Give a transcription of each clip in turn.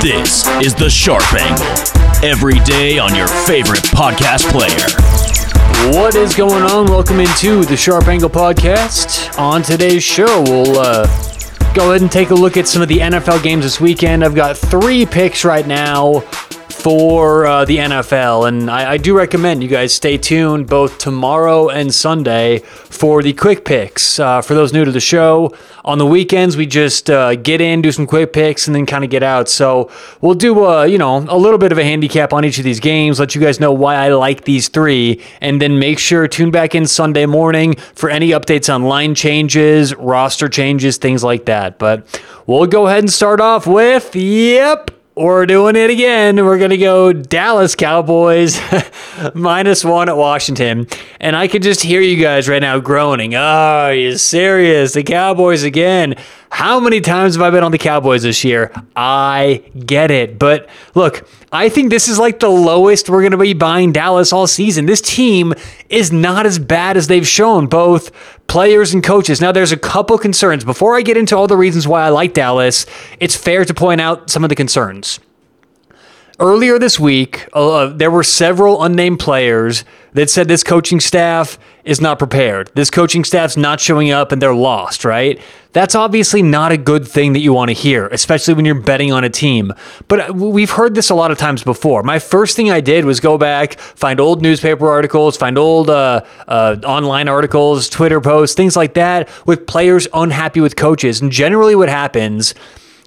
This is The Sharp Angle. Every day on your favorite podcast player. What is going on? Welcome into the Sharp Angle Podcast. On today's show, we'll uh, go ahead and take a look at some of the NFL games this weekend. I've got three picks right now for uh, the NFL. And I, I, do recommend you guys stay tuned both tomorrow and Sunday for the quick picks. Uh, for those new to the show, on the weekends, we just uh, get in, do some quick picks, and then kind of get out. So we'll do, uh, you know, a little bit of a handicap on each of these games, let you guys know why I like these three, and then make sure tune back in Sunday morning for any updates on line changes, roster changes, things like that. But we'll go ahead and start off with, yep, we're doing it again. We're going to go Dallas Cowboys minus one at Washington. And I could just hear you guys right now groaning. Oh, are you serious? The Cowboys again. How many times have I been on the Cowboys this year? I get it. But look, I think this is like the lowest we're going to be buying Dallas all season. This team is not as bad as they've shown, both players and coaches. Now, there's a couple concerns. Before I get into all the reasons why I like Dallas, it's fair to point out some of the concerns. Earlier this week, uh, there were several unnamed players that said this coaching staff is not prepared. This coaching staff's not showing up and they're lost, right? That's obviously not a good thing that you want to hear, especially when you're betting on a team. But uh, we've heard this a lot of times before. My first thing I did was go back, find old newspaper articles, find old uh, uh, online articles, Twitter posts, things like that with players unhappy with coaches. And generally, what happens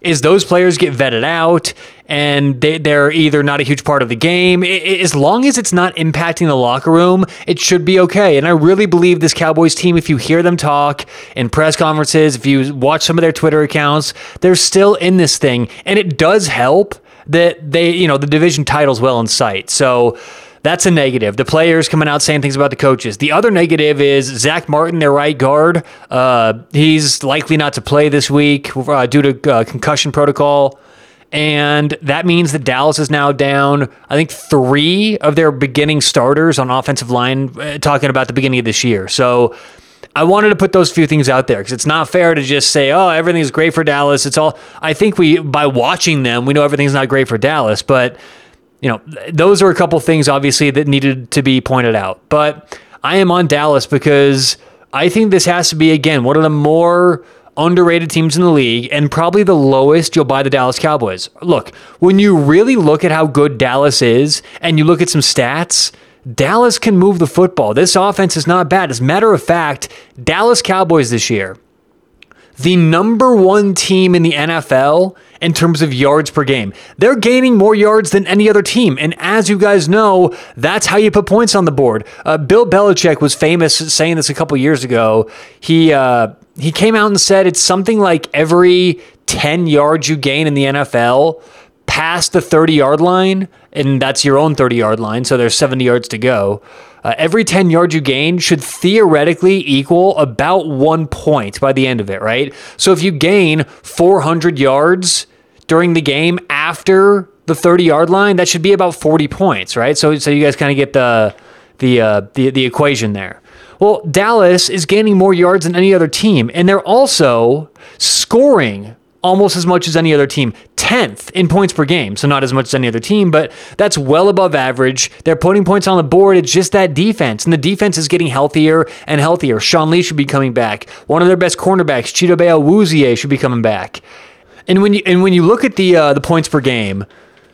is those players get vetted out and they, they're either not a huge part of the game. It, as long as it's not impacting the locker room, it should be okay. And I really believe this Cowboys team, if you hear them talk in press conferences, if you watch some of their Twitter accounts, they're still in this thing. And it does help that they, you know, the division title's well in sight. So, that's a negative. The players coming out saying things about the coaches. The other negative is Zack Martin, their right guard. Uh, he's likely not to play this week uh, due to uh, concussion protocol. And that means that Dallas is now down, I think, three of their beginning starters on offensive line, uh, talking about the beginning of this year. So I wanted to put those few things out there because it's not fair to just say, oh, everything's great for Dallas. It's all, I think we, by watching them, we know everything's not great for Dallas. But you know, those are a couple things obviously that needed to be pointed out. But I am on Dallas because I think this has to be again one of the more underrated teams in the league and probably the lowest you'll buy the Dallas Cowboys. Look, when you really look at how good Dallas is and you look at some stats, Dallas can move the football. This offense is not bad. As a matter of fact, Dallas Cowboys this year, the number one team in the NFL in terms of yards per game. They're gaining more yards than any other team. And as you guys know, that's how you put points on the board. Uh, Bill Belichick was famous saying this a couple years ago. He, uh, he came out and said it's something like every 10 yards you gain in the NFL past the 30 yard line, and that's your own 30 yard line, so there's 70 yards to go. Uh, every 10 yards you gain should theoretically equal about one point by the end of it, right? So if you gain 400 yards during the game after the 30 yard line, that should be about 40 points, right? So, so you guys kind of get the, the, uh, the, the equation there. Well, Dallas is gaining more yards than any other team, and they're also scoring almost as much as any other team. 10th in points per game, so not as much as any other team, but that's well above average. They're putting points on the board. It's just that defense, and the defense is getting healthier and healthier. Sean Lee should be coming back. One of their best cornerbacks, Chidobe Awuzie, should be coming back. And when you and when you look at the uh, the points per game,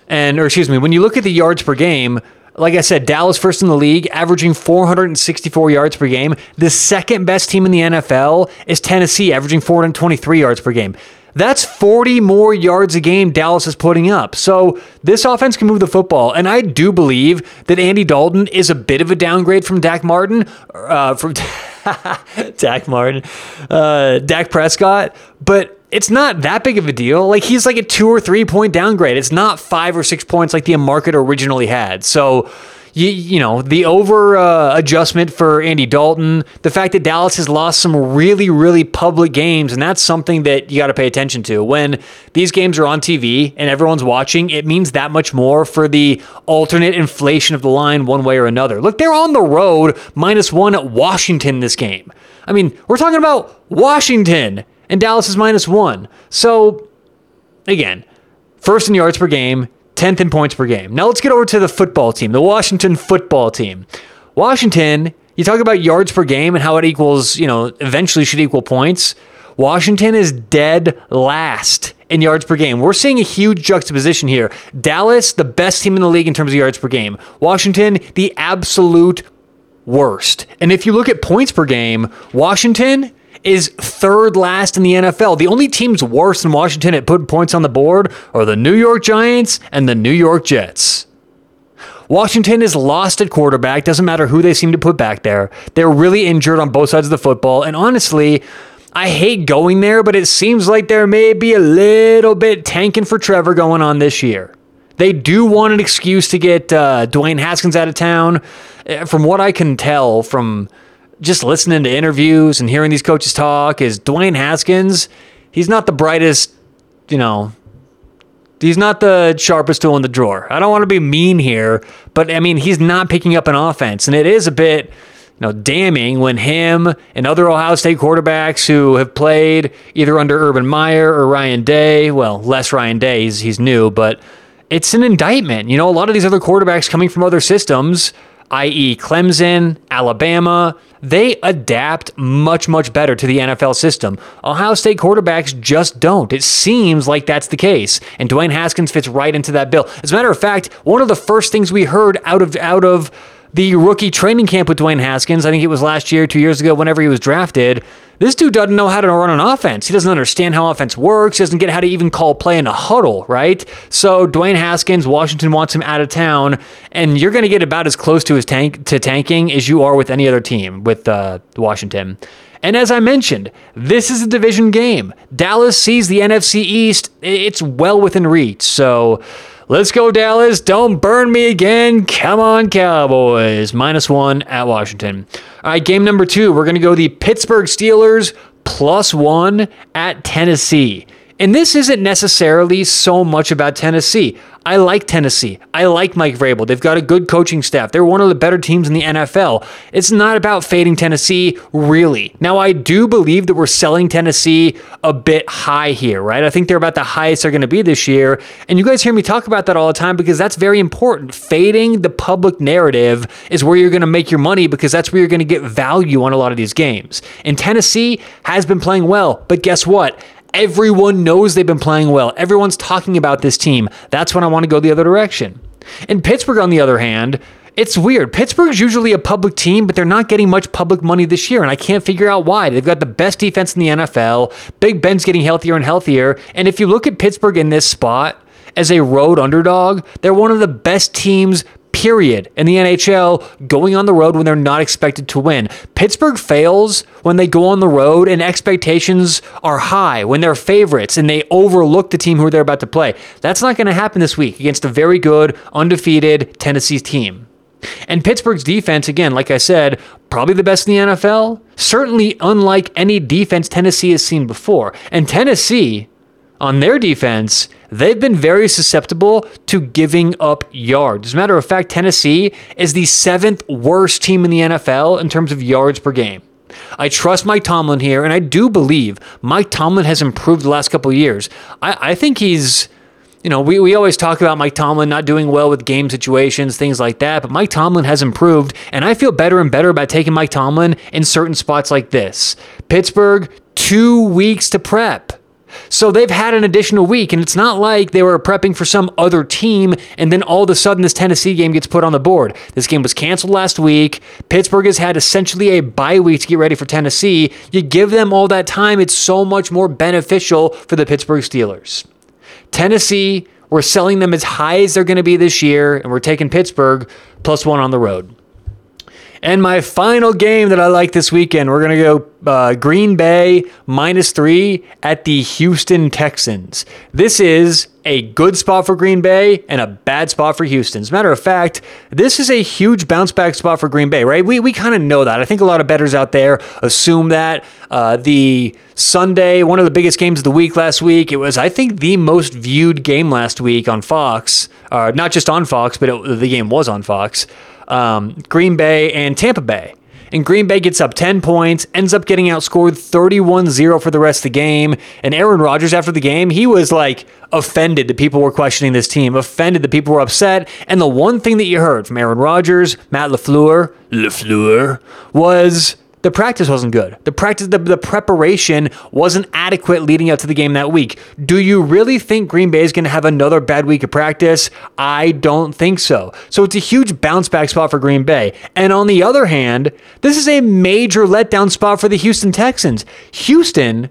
and or excuse me, when you look at the yards per game, like I said, Dallas first in the league, averaging 464 yards per game. The second best team in the NFL is Tennessee, averaging 423 yards per game. That's 40 more yards a game Dallas is putting up. So this offense can move the football. And I do believe that Andy Dalton is a bit of a downgrade from Dak Martin, uh, from Dak Martin, uh, Dak Prescott, but it's not that big of a deal. Like he's like a two or three point downgrade. It's not five or six points like the market originally had. So you, you know, the over uh, adjustment for Andy Dalton, the fact that Dallas has lost some really, really public games, and that's something that you got to pay attention to. When these games are on TV and everyone's watching, it means that much more for the alternate inflation of the line one way or another. Look, they're on the road minus one at Washington this game. I mean, we're talking about Washington and Dallas is minus one. So, again, first in yards per game, 10th in points per game. Now let's get over to the football team, the Washington football team. Washington, you talk about yards per game and how it equals, you know, eventually should equal points. Washington is dead last in yards per game. We're seeing a huge juxtaposition here. Dallas, the best team in the league in terms of yards per game. Washington, the absolute worst. And if you look at points per game, Washington is third last in the NFL. The only teams worse than Washington at putting points on the board are the New York Giants and the New York Jets. Washington is lost at quarterback. Doesn't matter who they seem to put back there. They're really injured on both sides of the football. And honestly, I hate going there, but it seems like there may be a little bit tanking for Trevor going on this year. They do want an excuse to get uh, Dwayne Haskins out of town. Uh, from what I can tell from just listening to interviews and hearing these coaches talk, is Dwayne Haskins, he's not the brightest, you know, He's not the sharpest tool in the drawer. I don't want to be mean here, but I mean, he's not picking up an offense. And it is a bit, you know, damning when him and other Ohio State quarterbacks who have played either under Urban Meyer or Ryan Day, well, less Ryan Day, he's, he's new, but it's an indictment. You know, a lot of these other quarterbacks coming from other systems i.e., Clemson, Alabama, they adapt much, much better to the NFL system. Ohio State quarterbacks just don't. It seems like that's the case. And Dwayne Haskins fits right into that bill. As a matter of fact, one of the first things we heard out of out of the rookie training camp with Dwayne Haskins, I think it was last year, two years ago, whenever he was drafted, this dude doesn't know how to run an offense. He doesn't understand how offense works. He doesn't get how to even call play in a huddle, right? So Dwayne Haskins, Washington wants him out of town, and you're going to get about as close to his tank to tanking as you are with any other team with uh, Washington. And as I mentioned, this is a division game. Dallas sees the NFC East; it's well within reach. So. Let's go, Dallas. Don't burn me again. Come on, Cowboys. Minus one at Washington. All right, game number two. We're going to go the Pittsburgh Steelers plus one at Tennessee. And this isn't necessarily so much about Tennessee. I like Tennessee. I like Mike Vrabel. They've got a good coaching staff. They're one of the better teams in the NFL. It's not about fading Tennessee, really. Now, I do believe that we're selling Tennessee a bit high here, right? I think they're about the highest they're going to be this year. And you guys hear me talk about that all the time because that's very important. Fading the public narrative is where you're going to make your money because that's where you're going to get value on a lot of these games. And Tennessee has been playing well, but guess what? Everyone knows they've been playing well. Everyone's talking about this team. That's when I want to go the other direction. In Pittsburgh, on the other hand, it's weird. Pittsburgh's usually a public team, but they're not getting much public money this year, and I can't figure out why. They've got the best defense in the NFL. Big Ben's getting healthier and healthier. And if you look at Pittsburgh in this spot as a road underdog, they're one of the best teams period, in the NHL going on the road when they're not expected to win. Pittsburgh fails when they go on the road and expectations are high, when they're favorites and they overlook the team who they're about to play. That's not going to happen this week against a very good, undefeated Tennessee team. And Pittsburgh's defense, again, like I said, probably the best in the NFL. Certainly unlike any defense Tennessee has seen before. And Tennessee, on their defense, they've been very susceptible to giving up yards. As a matter of fact, Tennessee is the seventh worst team in the NFL in terms of yards per game. I trust Mike Tomlin here, and I do believe Mike Tomlin has improved the last couple years. I, I think he's, you know, we, we always talk about Mike Tomlin not doing well with game situations, things like that, but Mike Tomlin has improved, and I feel better and better about taking Mike Tomlin in certain spots like this. Pittsburgh, two weeks to prep. So they've had an additional week, and it's not like they were prepping for some other team, and then all of a sudden this Tennessee game gets put on the board. This game was canceled last week. Pittsburgh has had essentially a bye week to get ready for Tennessee. You give them all that time, it's so much more beneficial for the Pittsburgh Steelers. Tennessee, we're selling them as high as they're going to be this year, and we're taking Pittsburgh plus one on the road. And my final game that I like this weekend, we're going to go uh, Green Bay minus three at the Houston Texans. This is a good spot for Green Bay and a bad spot for Houston. As a matter of fact, this is a huge bounce back spot for Green Bay, right? We, we kind of know that. I think a lot of bettors out there assume that. Uh, the Sunday, one of the biggest games of the week last week, it was, I think, the most viewed game last week on Fox. Uh, not just on Fox, but it, the game was on Fox um, Green Bay and Tampa Bay. and Green Bay gets up 10 points, ends up getting outscored 31 0 for the rest of the game. And Aaron Rodgers, after the game, he was like offended that people were questioning this team, offended that people were upset. And the one thing that you heard from Aaron Rodgers, Matt LaFleur, LaFleur, was the practice wasn't good. The practice, the, the preparation wasn't adequate leading up to the game that week. Do you really think Green Bay is going to have another bad week of practice? I don't think so. So it's a huge bounce back spot for Green Bay. And on the other hand, this is a major letdown spot for the Houston Texans. Houston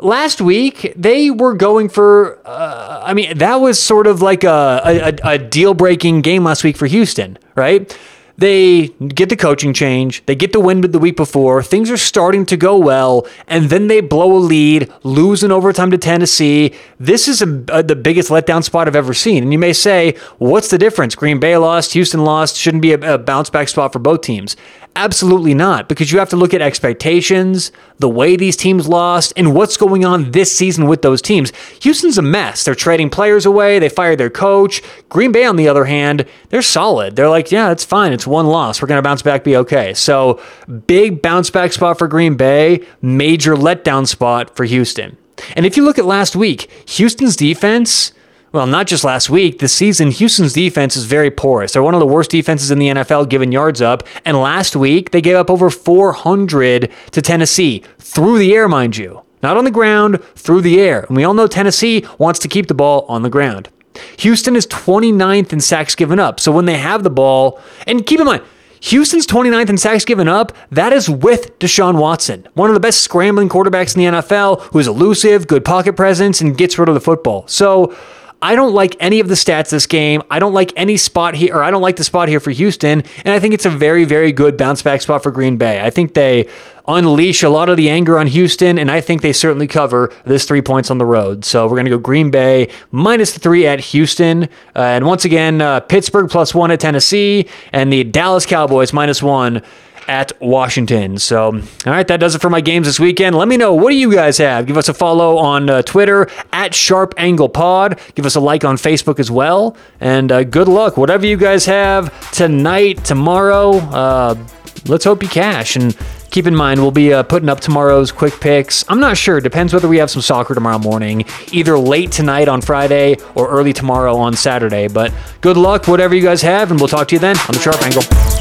last week they were going for uh, i mean that was sort of like a, a, a deal breaking game last week for houston right they get the coaching change, they get the win the week before, things are starting to go well, and then they blow a lead, lose overtime to Tennessee. This is a, a, the biggest letdown spot I've ever seen. And you may say, what's the difference? Green Bay lost, Houston lost, shouldn't be a, a bounce back spot for both teams. Absolutely not, because you have to look at expectations, the way these teams lost, and what's going on this season with those teams. Houston's a mess. They're trading players away, they fired their coach. Green Bay, on the other hand, they're solid. They're like, yeah, it's fine. It's one loss. We're going to bounce back, be okay. So, big bounce back spot for Green Bay, major letdown spot for Houston. And if you look at last week, Houston's defense well, not just last week, this season, Houston's defense is very porous. They're one of the worst defenses in the NFL giving yards up. And last week, they gave up over 400 to Tennessee through the air, mind you. Not on the ground, through the air. And we all know Tennessee wants to keep the ball on the ground. Houston is 29th in sacks given up. So when they have the ball, and keep in mind, Houston's 29th in sacks given up, that is with Deshaun Watson, one of the best scrambling quarterbacks in the NFL, who is elusive, good pocket presence, and gets rid of the football. So I don't like any of the stats this game. I don't like any spot here, or I don't like the spot here for Houston. And I think it's a very, very good bounce back spot for Green Bay. I think they unleash a lot of the anger on Houston, and I think they certainly cover this three points on the road. So we're going to go Green Bay minus the three at Houston. Uh, and once again, uh, Pittsburgh plus one at Tennessee, and the Dallas Cowboys minus one at Washington. So, all right, that does it for my games this weekend. Let me know what do you guys have. Give us a follow on uh, Twitter at Sharp Angle Pod. Give us a like on Facebook as well. And uh, good luck, whatever you guys have tonight, tomorrow. Uh, let's hope you cash and. Keep in mind, we'll be uh, putting up tomorrow's quick picks. I'm not sure. Depends whether we have some soccer tomorrow morning, either late tonight on Friday or early tomorrow on Saturday. But good luck, whatever you guys have, and we'll talk to you then on the Sharp Angle.